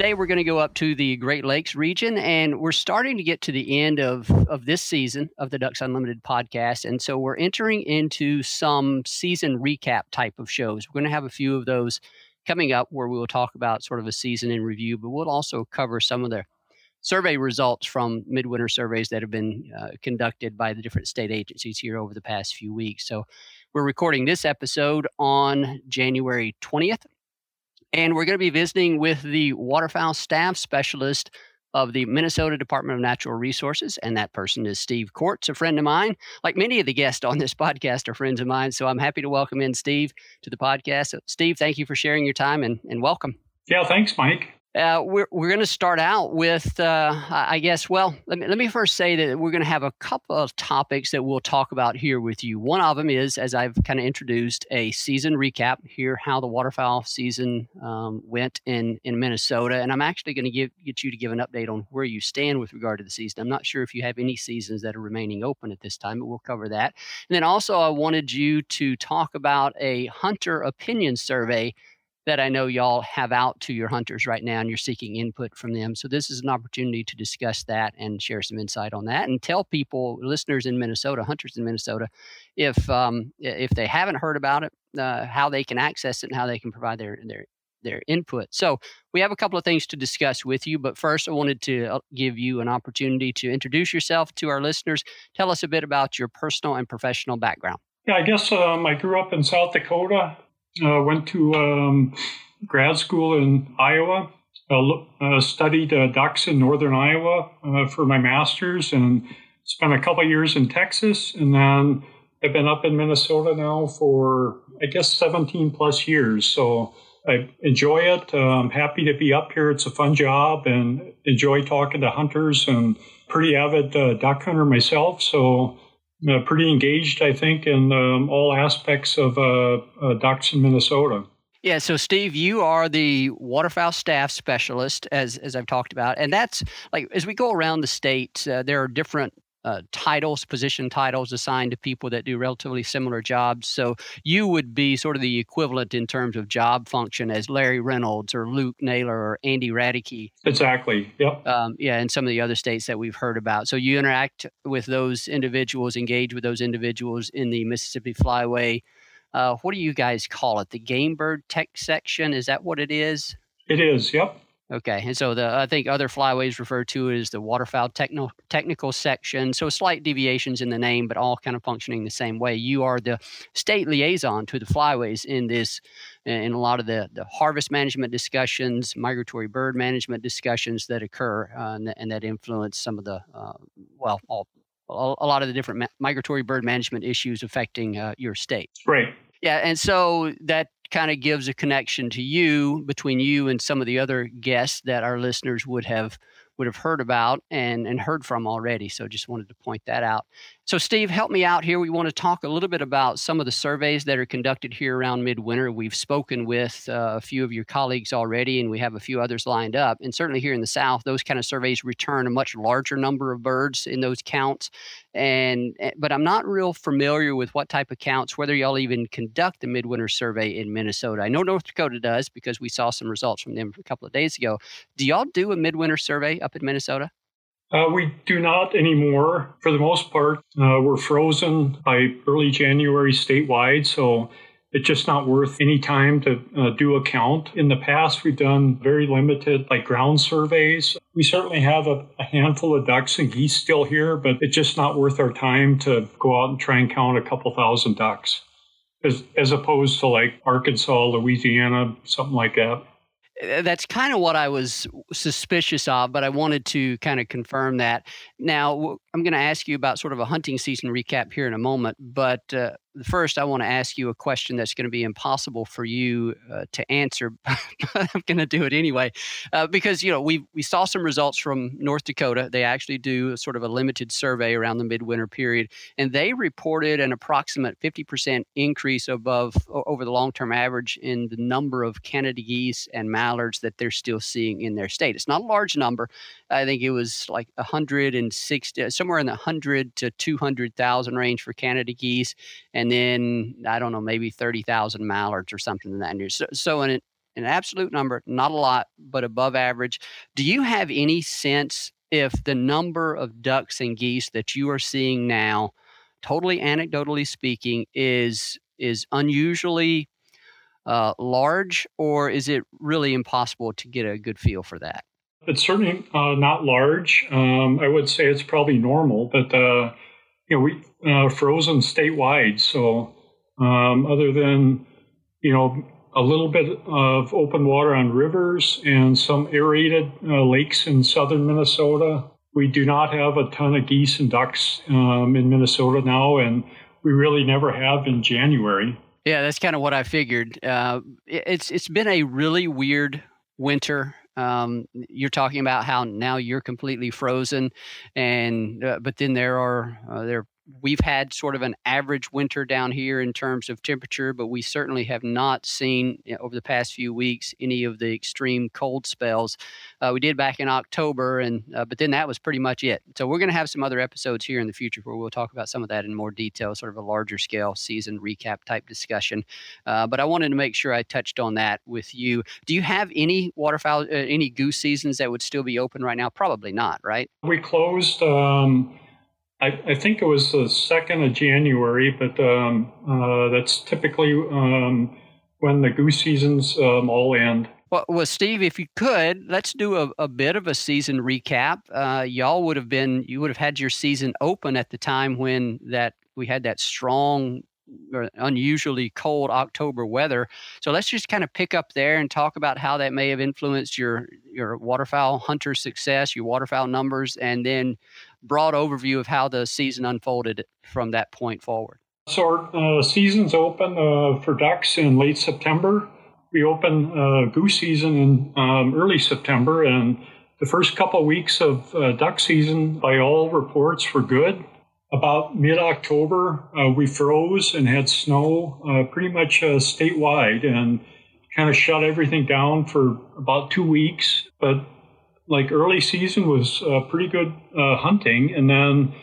Today, we're going to go up to the Great Lakes region, and we're starting to get to the end of, of this season of the Ducks Unlimited podcast. And so we're entering into some season recap type of shows. We're going to have a few of those coming up where we will talk about sort of a season in review, but we'll also cover some of the survey results from midwinter surveys that have been uh, conducted by the different state agencies here over the past few weeks. So we're recording this episode on January 20th. And we're going to be visiting with the waterfowl staff specialist of the Minnesota Department of Natural Resources, and that person is Steve Cordts, a friend of mine. Like many of the guests on this podcast are friends of mine, so I'm happy to welcome in Steve to the podcast. So Steve, thank you for sharing your time and, and welcome. Yeah, thanks, Mike. Uh, we're we're going to start out with, uh, I guess. Well, let me let me first say that we're going to have a couple of topics that we'll talk about here with you. One of them is, as I've kind of introduced, a season recap. Here, how the waterfowl season um, went in in Minnesota, and I'm actually going to give get you to give an update on where you stand with regard to the season. I'm not sure if you have any seasons that are remaining open at this time, but we'll cover that. And then also, I wanted you to talk about a hunter opinion survey that I know y'all have out to your hunters right now and you're seeking input from them. So this is an opportunity to discuss that and share some insight on that and tell people, listeners in Minnesota, hunters in Minnesota, if um, if they haven't heard about it, uh, how they can access it and how they can provide their their their input. So we have a couple of things to discuss with you, but first I wanted to uh, give you an opportunity to introduce yourself to our listeners. Tell us a bit about your personal and professional background. Yeah, I guess um, I grew up in South Dakota. Uh, went to um, grad school in Iowa. Uh, uh, studied uh, ducks in northern Iowa uh, for my master's, and spent a couple years in Texas, and then I've been up in Minnesota now for I guess 17 plus years. So I enjoy it. I'm happy to be up here. It's a fun job, and enjoy talking to hunters. And pretty avid duck hunter myself, so uh, pretty engaged, I think, in um, all aspects of uh, uh, ducks in Minnesota. Yeah, so Steve, you are the waterfowl staff specialist, as as I've talked about, and that's like as we go around the state, uh, there are different uh, titles, position titles assigned to people that do relatively similar jobs. So you would be sort of the equivalent in terms of job function as Larry Reynolds or Luke Naylor or Andy Raedeke. Exactly. Yep. Um, yeah, and some of the other states that we've heard about. So you interact with those individuals, engage with those individuals in the Mississippi Flyway. Uh, what do you guys call it? The game bird tech section? Is that what it is? It is, yep. Okay, and so the I think other flyways referred to as the waterfowl technical technical section. So slight deviations in the name, but all kind of functioning the same way. You are the state liaison to the flyways in this, in a lot of the the harvest management discussions, migratory bird management discussions that occur, uh, and, and, that influence some of the uh, well, all, a lot of the different ma- migratory bird management issues affecting uh, your state. Right. Yeah, and so that kind of gives a connection to you between you and some of the other guests that our listeners would have would have heard about and, and heard from already. So just wanted to point that out. So, Steve, help me out here. We want to talk a little bit about some of the surveys that are conducted here around midwinter. We've spoken with uh, a few of your colleagues already, and we have a few others lined up. And certainly here in the South, those kind of surveys return a much larger number of birds in those counts. And eh, but I'm not real familiar with what type of counts, whether y'all even conduct the midwinter survey in Minnesota. I know North Dakota does because we saw some results from them a couple of days ago. Do y'all do a midwinter survey up in Minnesota? Uh, we do not anymore. For the most part, uh, we're frozen by early January statewide, so it's just not worth any time to uh, do a count. In the past, we've done very limited, like ground surveys. We certainly have a, a handful of ducks and geese still here, but it's just not worth our time to go out and try and count a couple thousand ducks, as, as opposed to like Arkansas, Louisiana, something like that. Uh, that's kind of what I was suspicious of, but I wanted to kind of confirm that. Now, I'm going to ask you about sort of a hunting season recap here in a moment, but uh, first, I want to ask you a question that's going to be impossible for you uh, to answer, I'm going to do it anyway, uh, because you know we we saw some results from North Dakota. They actually do sort of a limited survey around the midwinter period, and they reported an approximate 50% increase above over the long-term average in the number of Canada geese and mallards that they're still seeing in their state. It's not a large number. I think it was like 160 somewhere in the 100 to 200,000 range for Canada geese, and then I don't know, maybe 30,000 mallards or something in that. So, so in an absolute number, not a lot, but above average. Do you have any sense if the number of ducks and geese that you are seeing now, totally anecdotally speaking, is is unusually uh, large, or is it really impossible to get a good feel for that? It's certainly uh, not large. Um, I would say it's probably normal, but uh, you know, we uh, frozen statewide. So um, other than you know a little bit of open water on rivers and some aerated uh, lakes in southern Minnesota, we do not have a ton of geese and ducks um, in Minnesota now, and we really never have in January. Yeah, that's kind of what I figured. Uh, it's it's been a really weird winter um, you're talking about how now you're completely frozen, and uh, but then there are uh, there we've had sort of an average winter down here in terms of temperature, but we certainly have not seen you know, over the past few weeks any of the extreme cold spells. Uh, we did back in October, and uh, but then that was pretty much it. So we're going to have some other episodes here in the future where we'll talk about some of that in more detail, sort of a larger scale season recap type discussion. Uh, but I wanted to make sure I touched on that with you. Do you have any waterfowl, uh, any goose seasons that would still be open right now? Probably not, right? We closed. Um I, I, think it was the second of January, but um, uh, that's typically um, when the goose seasons um, all end. Well, well, Steve, if you could, let's do a, a bit of a season recap. Uh, y'all would have been, you would have had your season open at the time when that we had that strong or unusually cold October weather. So let's just kind of pick up there and talk about how that may have influenced your your waterfowl hunter success, your waterfowl numbers, and then broad overview of how the season unfolded from that point forward. So our uh, season's open uh, for ducks in late September. We open uh, goose season in um, early September, and the first couple weeks of uh, duck season, by all reports, were good about mid October, uh, we froze and had snow uh, pretty much statewide and kind of shut everything down for about two weeks. But like early season was uh, pretty good uh, hunting, and then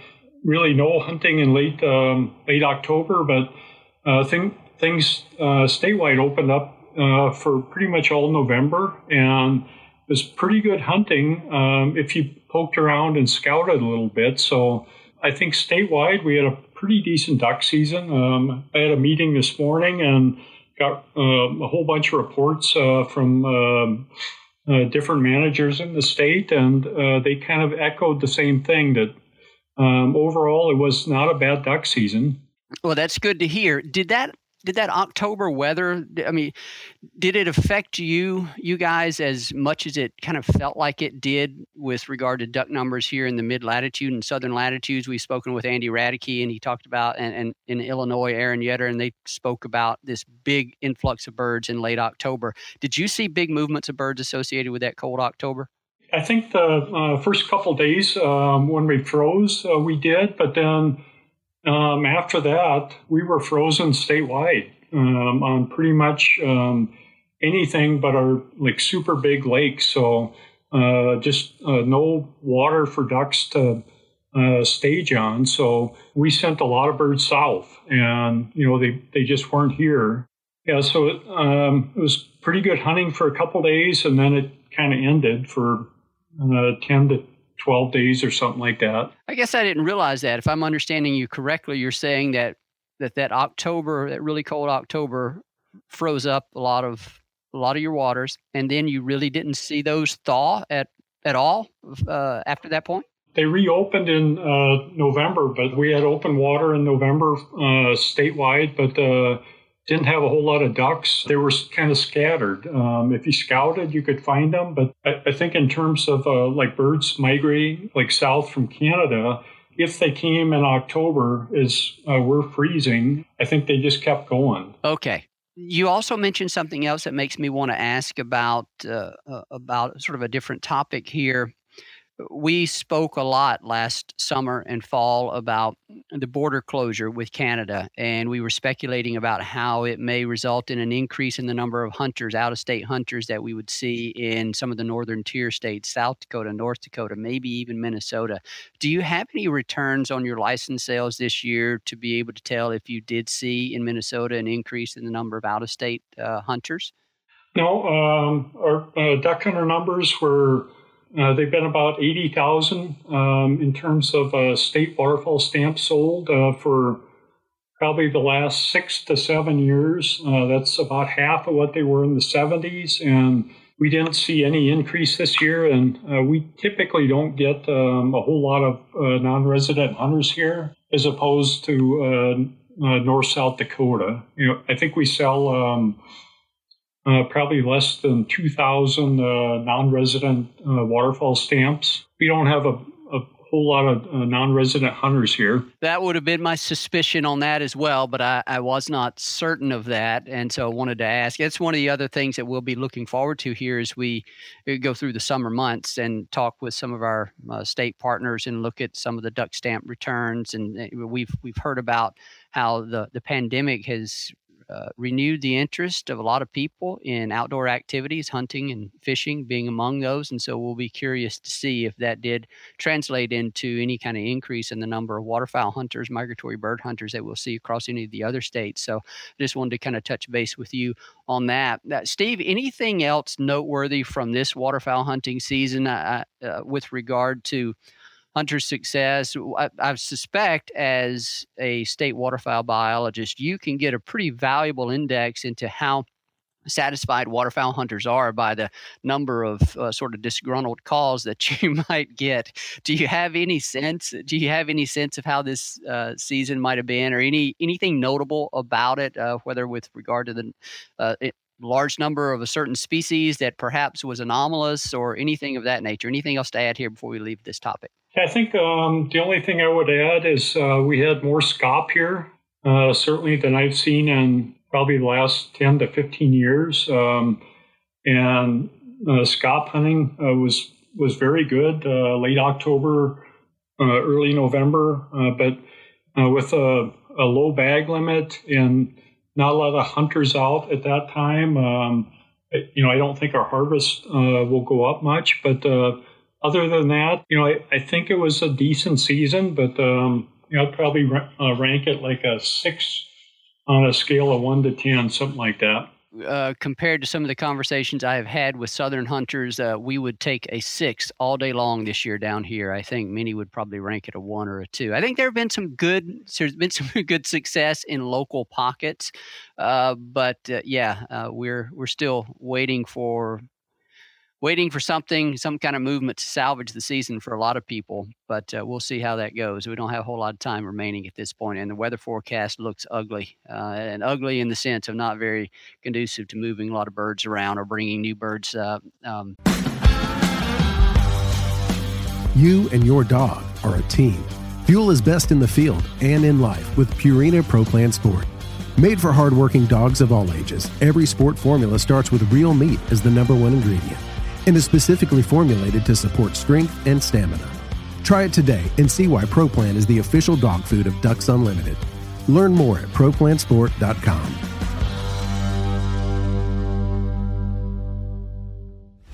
really no hunting in late um, late October. But uh, thing, things statewide opened up for pretty much all November and it was pretty good hunting um, if you poked around and scouted a little bit. So I think statewide we had a pretty decent duck season. Um, I had a meeting this morning and got uh, a whole bunch of reports uh, from um, uh, different managers in the state, and uh, they kind of echoed the same thing that um, overall it was not a bad duck season. Well, that's good to hear. Did that did that October weather? I mean, did it affect you, you guys, as much as it kind of felt like it did with regard to duck numbers here in the mid latitude and southern latitudes? We've spoken with Andy Raedeke, and he talked about, and, and in Illinois, Aaron Yetter, and they spoke about this big influx of birds in late October. Did you see big movements of birds associated with that cold October? I think the uh, first couple days um, when we froze, uh, we did, but then um, after that, we were frozen statewide um, on pretty much um, anything but our like super big lakes. So uh, just uh, no water for ducks to uh, stage on. So we sent a lot of birds south, and you know they they just weren't here. Yeah, so it, um, it was pretty good hunting for a couple days, and then it kind of ended for uh, ten to 12 days or something like that. I guess I didn't realize that. If I'm understanding you correctly, you're saying that that that October, that really cold October, froze up a lot of a lot of your waters, and then you really didn't see those thaw at at all uh, after that point. They reopened in uh, November, but we had open water in November uh, statewide, but uh, didn't have a whole lot of ducks. They were kind of scattered. Um, if you scouted, you could find them. But I, I think in terms of uh, like birds migrating like south from Canada, if they came in October as uh, we're freezing, I think they just kept going. Okay. You also mentioned something else that makes me want to ask about uh, uh about sort of a different topic here we spoke a lot last summer and fall about the border closure with Canada, and we were speculating about how it may result in an increase in the number of hunters, out of state hunters, that we would see in some of the northern tier states, South Dakota, North Dakota, maybe even Minnesota. Do you have any returns on your license sales this year to be able to tell if you did see in Minnesota an increase in the number of out of state uh, hunters? No, um, our uh, duck hunter numbers were uh, they've been about 80,000 um, in terms of uh, state waterfowl stamps sold uh, for probably the last six to seven years. Uh, that's about half of what they were in the 70s. And we didn't see any increase this year. And uh, we typically don't get um, a whole lot of uh, non resident hunters here as opposed to North South Dakota. You know, I think we sell. Um, uh, probably less than 2,000 uh, non resident uh, waterfowl stamps. We don't have a, whole lot of uh, non resident hunters here. That would have been my suspicion on that as well, but I, I, was not certain of that. And so I wanted to ask. It's one of the other things that we'll be looking forward to here as we uh, go through the summer months and talk with some of our uh, state partners and look at some of the duck stamp returns. And we've, we've heard about how the, the pandemic has uh, renewed the interest of a lot of people in outdoor activities, hunting and fishing being among those. And so we'll be curious to see if that did translate into any kind of increase in the number of waterfowl hunters, migratory bird hunters that we'll see across any of the other states. So I just wanted to kind of touch base with you on that. Uh, Steve, anything else noteworthy from this waterfowl hunting season uh, uh with regard to hunter success. I, I, suspect, as a state waterfowl biologist, you can get a pretty valuable index into how satisfied waterfowl hunters are by the number of uh, sort of disgruntled calls that you might get. Do you have any sense? Do you have any sense of how this uh, season might have been, or any anything notable about it, uh, whether with regard to the uh, it, large number of a certain species that perhaps was anomalous, or anything of that nature? Anything else to add here before we leave this topic? I think um, the only thing I would add is uh, we had more scaup here, uh, certainly than I've seen in probably the last 10 to 15 years. Um, and uh, scaup hunting uh, was was very good uh, late October, uh, early November, but with a, a, low bag limit and not a lot of hunters out at that time. Um, you know, I don't think our harvest will go up much, but other than that, you know, I, I think it was a decent season, but um, you know, I'd probably uh, rank it like a six on a scale of one to ten, something like that. uh, compared to some of the conversations I have had with Southern hunters, uh, we would take a six all day long this year down here. I think many would probably rank it a one or a two. I think there have been some good, there's been some good success in local pockets, uh, but uh, yeah, uh, we're we're still waiting for waiting for something, some kind of movement to salvage the season for a lot of people. But uh, we'll see how that goes. We don't have a whole lot of time remaining at this point, and the weather forecast looks ugly, uh, and ugly in the sense of not very conducive to moving a lot of birds around or bringing new birds. Uh, um. You and your dog are a team. Fuel is best in the field and in life with Purina Pro Plan Sport. Made for hardworking dogs of all ages, every sport formula starts with real meat as the number one ingredient and is specifically formulated to support strength and stamina. Try it today and see why ProPlan is the official dog food of Ducks Unlimited. Learn more at ProPlansport.com.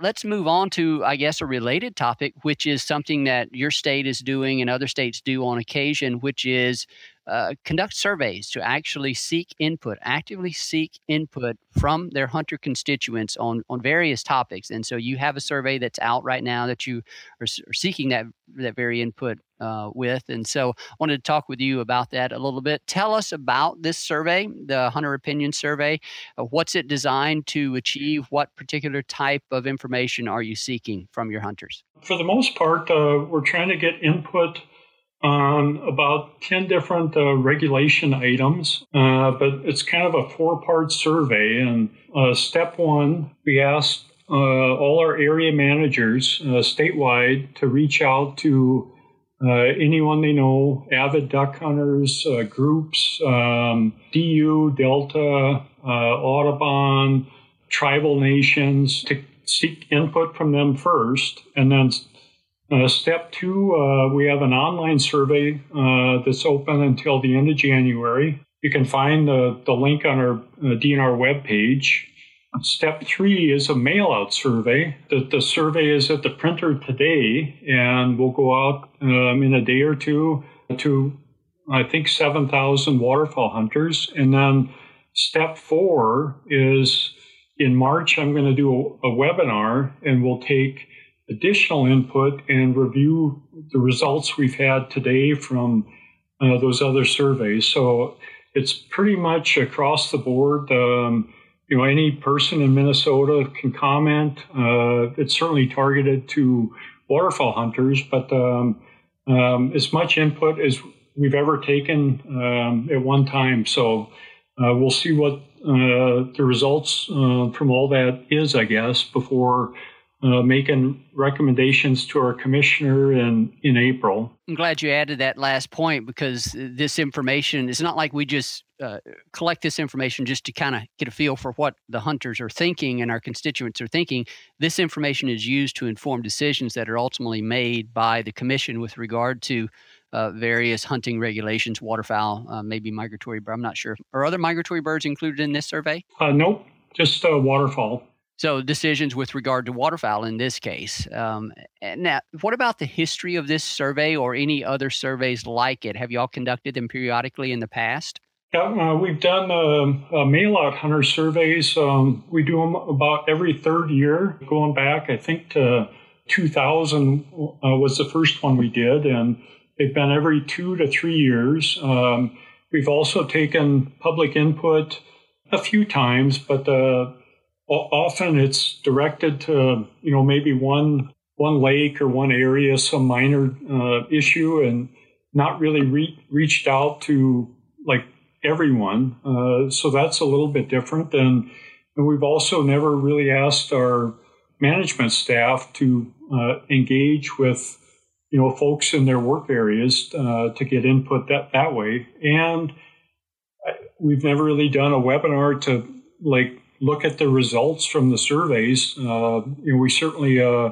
let's move on to, I guess, a related topic, which is something that your state is doing and other states do on occasion, which is uh, conduct surveys to actually seek input, actively seek input from their hunter constituents on, on various topics. And so you have a survey that's out right now that you are, are seeking that, that very input uh, with. And so I wanted to talk with you about that a little bit. Tell us about this survey, the Hunter Opinion Survey. Uh, what's it designed to achieve? What particular type of information are you seeking from your hunters? For the most part, uh, we're trying to get input on about 10 different uh, regulation items, uh, but it's kind of a four part survey. And uh, step one, we asked uh, all our area managers uh, statewide to reach out to uh, anyone they know, avid duck hunters, groups, um, DU, Delta, Audubon, tribal nations, to seek input from them first, and then uh, step two, uh, we have an online survey uh, that's open until the end of January. You can find the, the link on our uh, DNR webpage. Step three is a mail out survey. The, the survey is at the printer today and will go out um, in a day or two to, I think, 7,000 waterfowl hunters. And then step four is in March, I'm going to do a, a webinar and we'll take additional input and review the results we've had today from uh, those other surveys. So it's pretty much across the board. Um, you know, any person in Minnesota can comment. Uh, it's certainly targeted to waterfowl hunters, but um, um, as much input as we've ever taken um, at one time. So uh, we'll see what uh, the results uh, from all that is, I guess, before uh, making recommendations to our commissioner in, in April. I'm glad you added that last point because this information is not like we just uh, collect this information just to kind of get a feel for what the hunters are thinking and our constituents are thinking. This information is used to inform decisions that are ultimately made by the commission with regard to uh, various hunting regulations, waterfowl, uh, maybe migratory, but I'm not sure. Are other migratory birds included in this survey? Uh, nope, just uh, waterfowl. So decisions with regard to waterfowl in this case. Um, now, what about the history of this survey or any other surveys like it? Have you all conducted them periodically in the past? Yeah, uh, we've done uh, uh, mail-out hunter surveys. Um, we do them about every third year, going back, I think, to 2000 uh, was the first one we did, and they've been every two to three years. Um, we've also taken public input a few times, but uh, often it's directed to you know maybe one one lake or one area, some minor uh, issue, and not really re- reached out to like everyone. Uh, so that's a little bit different. And, and, we've also never really asked our management staff to uh, engage with you know folks in their work areas uh, to get input that that way. And we've never really done a webinar to like look at the results from the surveys. Uh, you know, we certainly uh,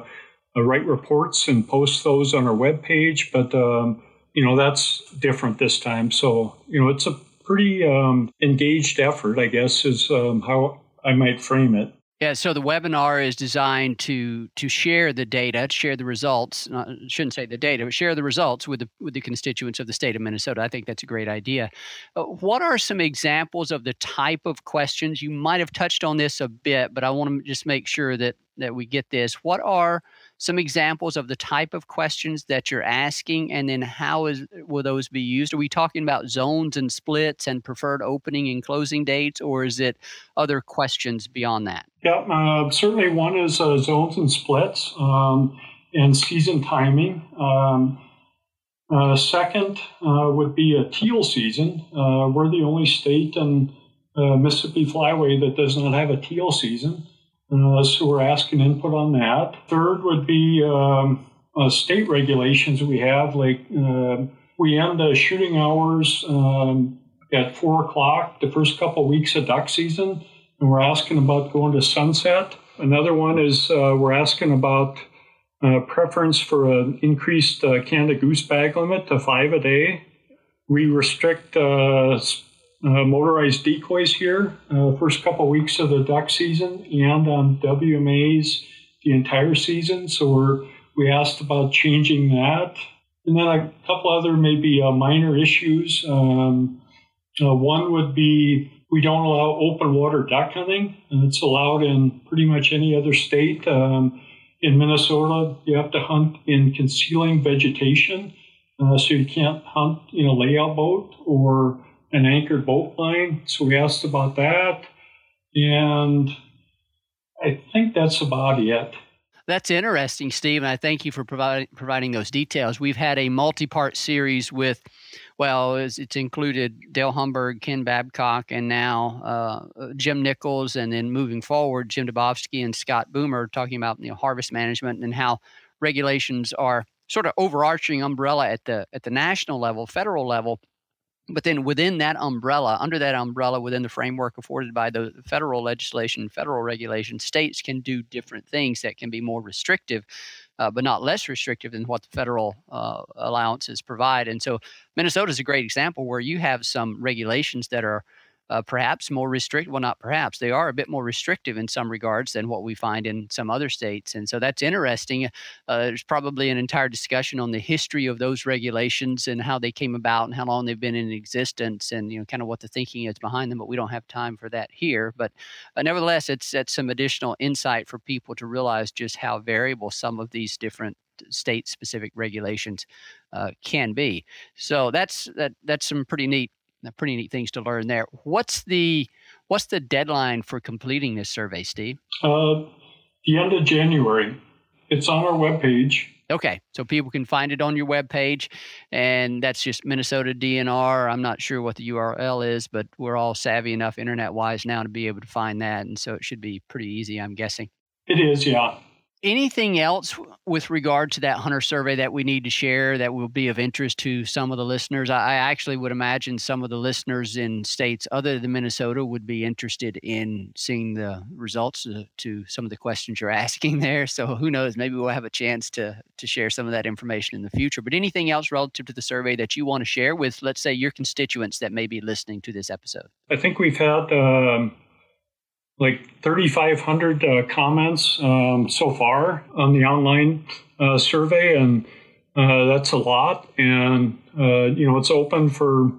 uh, write reports and post those on our webpage, but um, you know that's different this time. So you know, it's a pretty um, engaged effort, I guess, is um, how I might frame it. Yeah, so the webinar is designed to to share the data, share the results. Not, shouldn't say the data, but share the results with the with the constituents of the state of Minnesota. I think that's a great idea. Uh, what are some examples of the type of questions you might have touched on this a bit, but I want to just make sure that that we get this. What are some examples of the type of questions that you're asking and then how is will those be used? Are we talking about zones and splits and preferred opening and closing dates or is it other questions beyond that? Yeah uh, certainly one is uh, zones and splits um, and season timing. Um, uh, second uh, would be a teal season. Uh, we're the only state in uh, mississippi flyway that does not have a teal season uh, so we're asking input on that. Third would be um, uh, state regulations we have, like uh, we end the shooting hours um, at four o'clock the first couple weeks of duck season, and we're asking about going to sunset. Another one is uh, we're asking about uh, preference for an increased uh, Canada goose bag limit to five a day. We restrict uh, motorized decoys here uh, first couple of weeks of the duck season and on WMAs the entire season. So we're, we asked about changing that. And then a couple other maybe uh, minor issues. Um, one would be we don't allow open water duck hunting, and it's allowed in pretty much any other state. Um, in Minnesota, you have to hunt in concealing vegetation, uh, so you can't hunt in a layout boat or an anchored boat line. So we asked about that. And I think that's about it. That's interesting, Steve, and I thank you for providing providing those details. We've had a multi-part series with, well, it's, it's included Dale Humberg, Ken Babcock, and now uh, Jim Nichols, and then moving forward, Jim Dubovsky and Scott Boomer talking about you know harvest management and how regulations are sort of overarching umbrella at the at the national level, federal level, but then within that umbrella, under that umbrella, within the framework afforded by the federal legislation, federal regulation, states can do different things that can be more restrictive, uh, but not less restrictive than what the federal uh, allowances provide. And so Minnesota is a great example where you have some regulations that are uh, perhaps more restrict. Well, not perhaps, they are a bit more restrictive in some regards than what we find in some other states. And so that's interesting. Uh, there's probably an entire discussion on the history of those regulations and how they came about and how long they've been in existence and, you know, kind of what the thinking is behind them. But we don't have time for that here. But uh, nevertheless, it's, it's some additional insight for people to realize just how variable some of these different state specific regulations uh, can be. So that's that that's some pretty neat pretty neat things to learn there. What's the what's the deadline for completing this survey, Steve? Uh, the end of January. It's on our webpage. Okay, so people can find it on your webpage, and that's just Minnesota DNR. I'm not sure what the URL is, but we're all savvy enough internet wise now to be able to find that, and so it should be pretty easy, I'm guessing. It is, yeah anything else with regard to that hunter survey that we need to share that will be of interest to some of the listeners? I, actually would imagine some of the listeners in states other than Minnesota would be interested in seeing the results to, to some of the questions you're asking there. So who knows? Maybe we'll have a chance to to share some of that information in the future. But anything else relative to the survey that you want to share with, let's say, your constituents that may be listening to this episode? I think we've had. Um like 3,500 uh, comments um, so far on the online uh, survey, and uh, that's a lot. And uh, you know, it's open for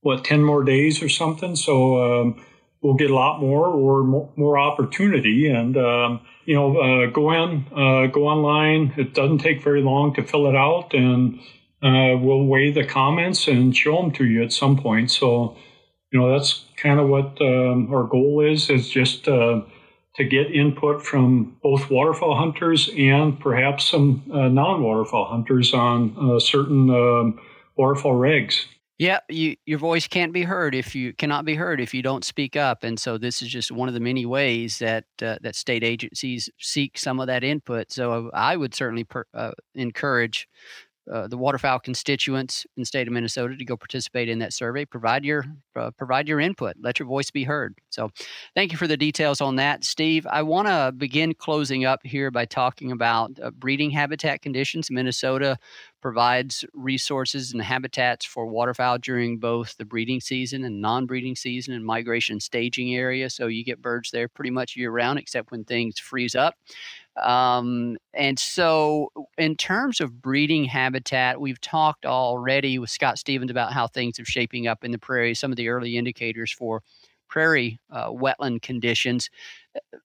what 10 more days or something. So um, we'll get a lot more or more, more opportunity. And um, you know, uh, go in, uh, go online. It doesn't take very long to fill it out, and we'll weigh the comments and show them to you at some point. So you know, that's kind of what um, our goal is, is just uh, to get input from both waterfowl hunters and perhaps some uh, non-waterfowl hunters on uh, certain um, waterfowl regs. Yeah, you, your voice can't be heard if you cannot be heard if you don't speak up, and so this is just one of the many ways that uh, that state agencies seek some of that input. So I would certainly per, uh, encourage uh, the waterfowl constituents in the state of Minnesota to go participate in that survey. Provide your uh, provide your input. Let your voice be heard. So, thank you for the details on that, Steve. I want to begin closing up here by talking about uh, breeding habitat conditions. Minnesota provides resources and habitats for waterfowl during both the breeding season and non-breeding season and migration staging area. So you get birds there pretty much year round, except when things freeze up. Um, and so, in terms of breeding habitat, we've talked already with Scott Stephens about how things are shaping up in the prairie, some of the early indicators for prairie uh, wetland conditions.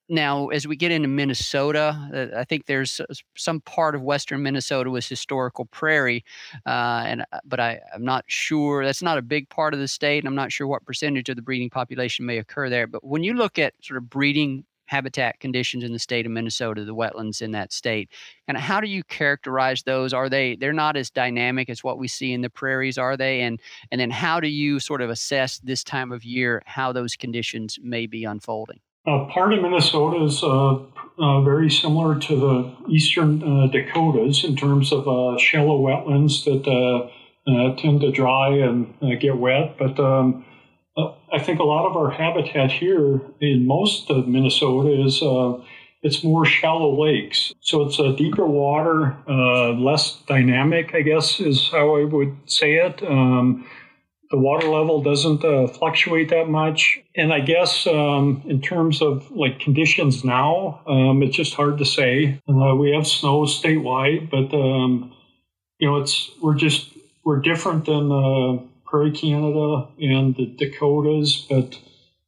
Now, as we get into Minnesota, uh, I think there's some part of western Minnesota was historical prairie, uh, and uh, but I, I'm not sure. That's not a big part of the state, and I'm not sure what percentage of the breeding population may occur there. But when you look at sort of breeding habitat conditions in the state of Minnesota, the wetlands in that state. And how do you characterize those? Are they they're not as dynamic as what we see in the prairies, are they? And and then how do you sort of assess this time of year how those conditions may be unfolding? Uh, part of Minnesota is uh, uh, very similar to the eastern uh, Dakotas in terms of uh, shallow wetlands that uh, tend to dry and get wet, but um, I think a lot of our habitat here in most of Minnesota is uh, it's more shallow lakes. So it's a deeper water, uh, less dynamic, I guess is how I would say it. Um, the water level doesn't uh, fluctuate that much. And I guess um, in terms of like conditions now, um, it's just hard to say. Uh, we have snow statewide, but um, you know, it's we're just we're different than uh, Prairie Canada and the Dakotas, but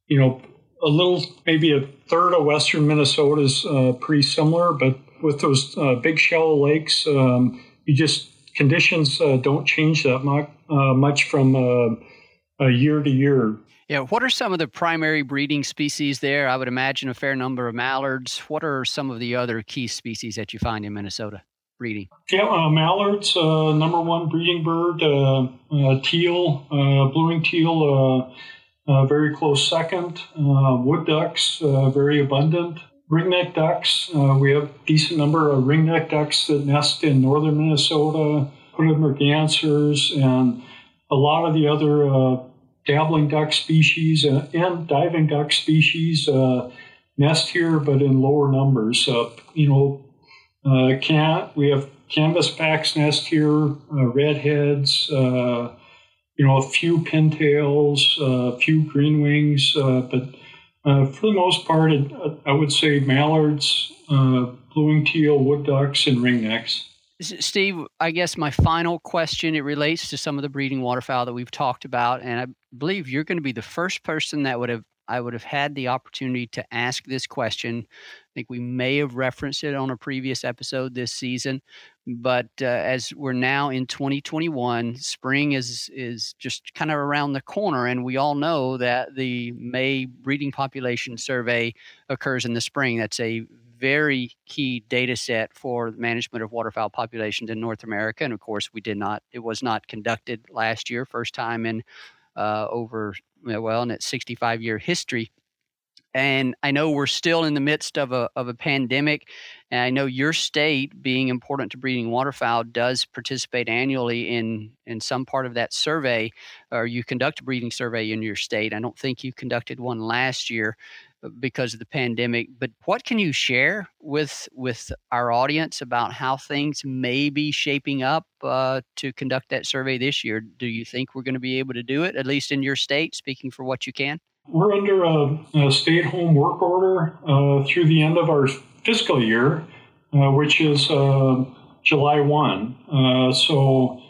you know, a little maybe a third of western Minnesota is uh, pretty similar, but with those uh, big shallow lakes, um, you just conditions uh, don't change that much, uh, much from uh, year to year. Yeah, what are some of the primary breeding species there? I would imagine a fair number of mallards. What are some of the other key species that you find in Minnesota? Breeding? Yeah, uh, mallards, uh, number one breeding bird. Uh, uh teal, uh, blue-winged teal, uh, very close second. wood ducks, very abundant. Ringneck ducks, we have a decent number of ringneck ducks that nest in northern Minnesota. Hooded mergansers, and a lot of the other dabbling duck species and, and diving duck species nest here, but in lower numbers. you know, uh, cat, we have canvasbacks nest here, uh, redheads, uh, you know, a few pintails, a few green wings, uh, but uh, for the most part, it, I would say mallards, uh, blue-winged teal, wood ducks, and ringnecks. Steve, I guess my final question it relates to some of the breeding waterfowl that we've talked about, and I believe you're going to be the first person that would have I would have had the opportunity to ask this question. I think we may have referenced it on a previous episode this season, but uh, as we're now in 2021, spring is is just kind of around the corner, and we all know that the May breeding population survey occurs in the spring. That's a very key data set for the management of waterfowl populations in North America, and of course, we did not. It was not conducted last year, first time in uh, over well in its 65 year history. And I know we're still in the midst of a, of a pandemic. And I know your state, being important to breeding waterfowl, does participate annually in, in some part of that survey, or you conduct a breeding survey in your state. I don't think you conducted one last year because of the pandemic. But what can you share with with our audience about how things may be shaping up uh, to conduct that survey this year? Do you think we're going to be able to do it, at least in your state? Speaking for what you can. We're under a, a stay at home work order uh, through the end of our fiscal year, uh, which is uh, July 1. Uh, so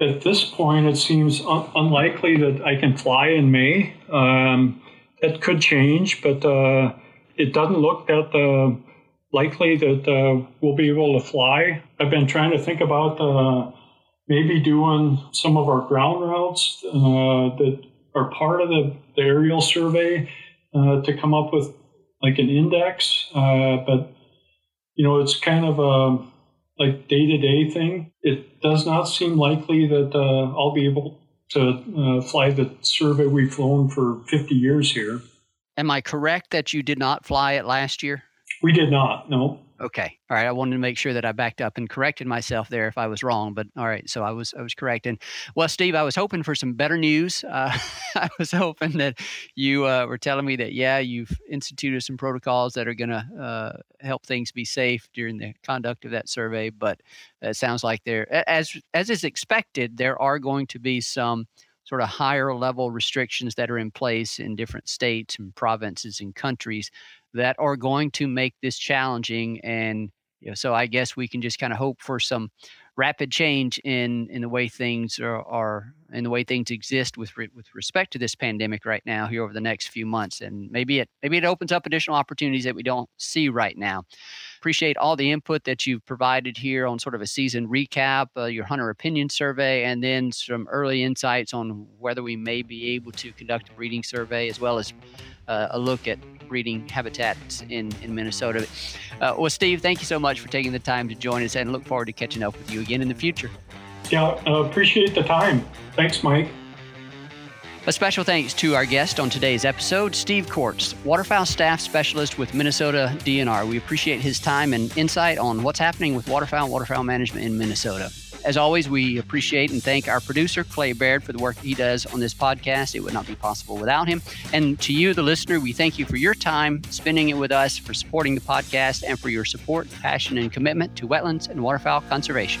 at this point, it seems un- unlikely that I can fly in May. Um, that could change, but uh, it doesn't look that uh, likely that uh, we'll be able to fly. I've been trying to think about uh, maybe doing some of our ground routes uh, that are part of the, the aerial survey to come up with like an index. but you know, it's kind of a like day to day thing. It does not seem likely that uh, I'll be able to uh, fly the survey we've flown for 50 years here. Am I correct that you did not fly it last year? We did not, no. Okay. All right. I wanted to make sure that I backed up and corrected myself there if I was wrong. But all right. So I was I was correct. And well, Steve, I was hoping for some better news. Uh, I was hoping that you uh, were telling me that yeah, you've instituted some protocols that are going to uh, help things be safe during the conduct of that survey. But it sounds like there, as as is expected, there are going to be some sort of higher level restrictions that are in place in different states and provinces and countries that are going to make this challenging and you know, so I guess we can just kind of hope for some rapid change in in the way things are, in the way things exist with re, with respect to this pandemic right now here over the next few months. And maybe it maybe it opens up additional opportunities that we don't see right now appreciate all the input that you've provided here on sort of a season recap uh, your hunter opinion survey and then some early insights on whether we may be able to conduct a breeding survey as well as uh, a look at breeding habitats in, in Minnesota. Uh, well, Steve, thank you so much for taking the time to join us and look forward to catching up with you again in the future. Yeah, uh, appreciate the time. Thanks, Mike. A special thanks to our guest on today's episode, Steve Cordts, waterfowl staff specialist with Minnesota DNR. We appreciate his time and insight on what's happening with waterfowl and waterfowl management in Minnesota. As always, we appreciate and thank our producer, Clay Baird, for the work he does on this podcast. It would not be possible without him. And to you, the listener, we thank you for your time spending it with us, for supporting the podcast, and for your support, passion, and commitment to wetlands and waterfowl conservation.